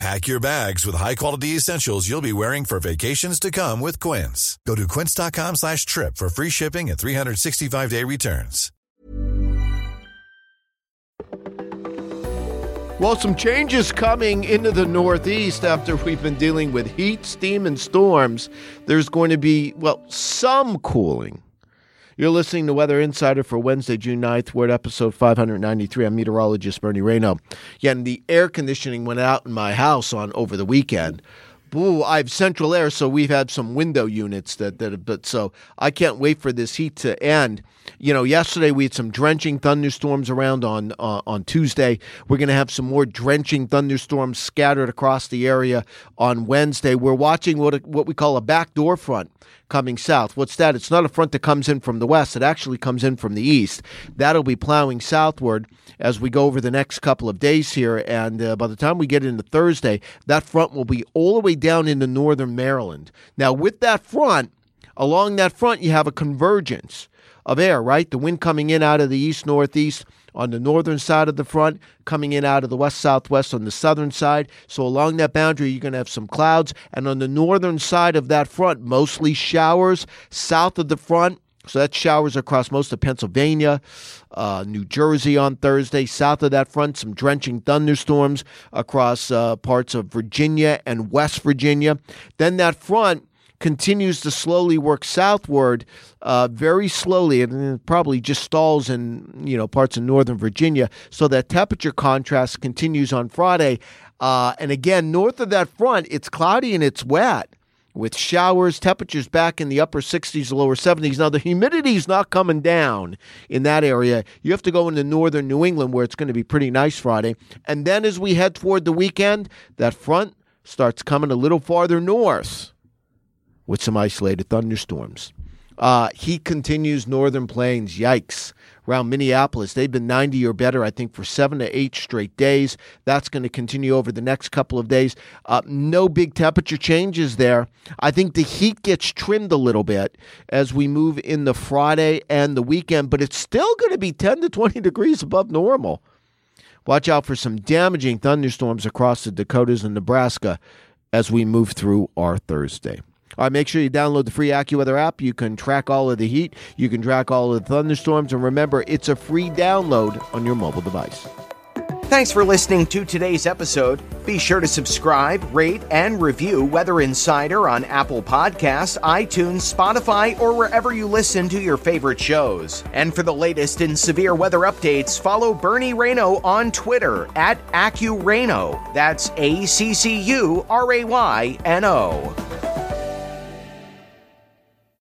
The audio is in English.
Pack your bags with high-quality essentials you'll be wearing for vacations to come with Quince. Go to quince.com slash trip for free shipping and 365-day returns. Well, some changes coming into the Northeast after we've been dealing with heat, steam, and storms. There's going to be, well, some cooling. You're listening to Weather Insider for Wednesday, June 9th. We're at episode 593. I'm meteorologist Bernie Rayno. Yeah, and the air conditioning went out in my house on over the weekend. Ooh, I have central air, so we've had some window units that that. But so I can't wait for this heat to end. You know, yesterday we had some drenching thunderstorms around on uh, on Tuesday. We're going to have some more drenching thunderstorms scattered across the area on Wednesday. We're watching what what we call a backdoor front coming south. What's that? It's not a front that comes in from the west, it actually comes in from the east. That'll be plowing southward as we go over the next couple of days here. And uh, by the time we get into Thursday, that front will be all the way down into northern Maryland. Now, with that front, along that front, you have a convergence of air, right? The wind coming in out of the east northeast on the northern side of the front, coming in out of the west southwest on the southern side. So along that boundary, you're going to have some clouds. And on the northern side of that front, mostly showers. South of the front, so that's showers across most of Pennsylvania, uh, New Jersey on Thursday. South of that front, some drenching thunderstorms across uh, parts of Virginia and West Virginia. Then that front continues to slowly work southward, uh, very slowly, and probably just stalls in you know parts of northern Virginia. So that temperature contrast continues on Friday, uh, and again north of that front, it's cloudy and it's wet. With showers, temperatures back in the upper 60s, lower 70s. Now, the humidity is not coming down in that area. You have to go into northern New England where it's going to be pretty nice Friday. And then as we head toward the weekend, that front starts coming a little farther north with some isolated thunderstorms. Uh, heat continues northern plains. Yikes. Around Minneapolis, they've been 90 or better, I think, for seven to eight straight days. That's going to continue over the next couple of days. Uh, no big temperature changes there. I think the heat gets trimmed a little bit as we move in the Friday and the weekend, but it's still going to be 10 to 20 degrees above normal. Watch out for some damaging thunderstorms across the Dakotas and Nebraska as we move through our Thursday. All right, make sure you download the free AccuWeather app. You can track all of the heat, you can track all of the thunderstorms, and remember, it's a free download on your mobile device. Thanks for listening to today's episode. Be sure to subscribe, rate, and review Weather Insider on Apple Podcasts, iTunes, Spotify, or wherever you listen to your favorite shows. And for the latest in severe weather updates, follow Bernie Rayno on Twitter at AccuRayno. That's A C C U R A Y N O.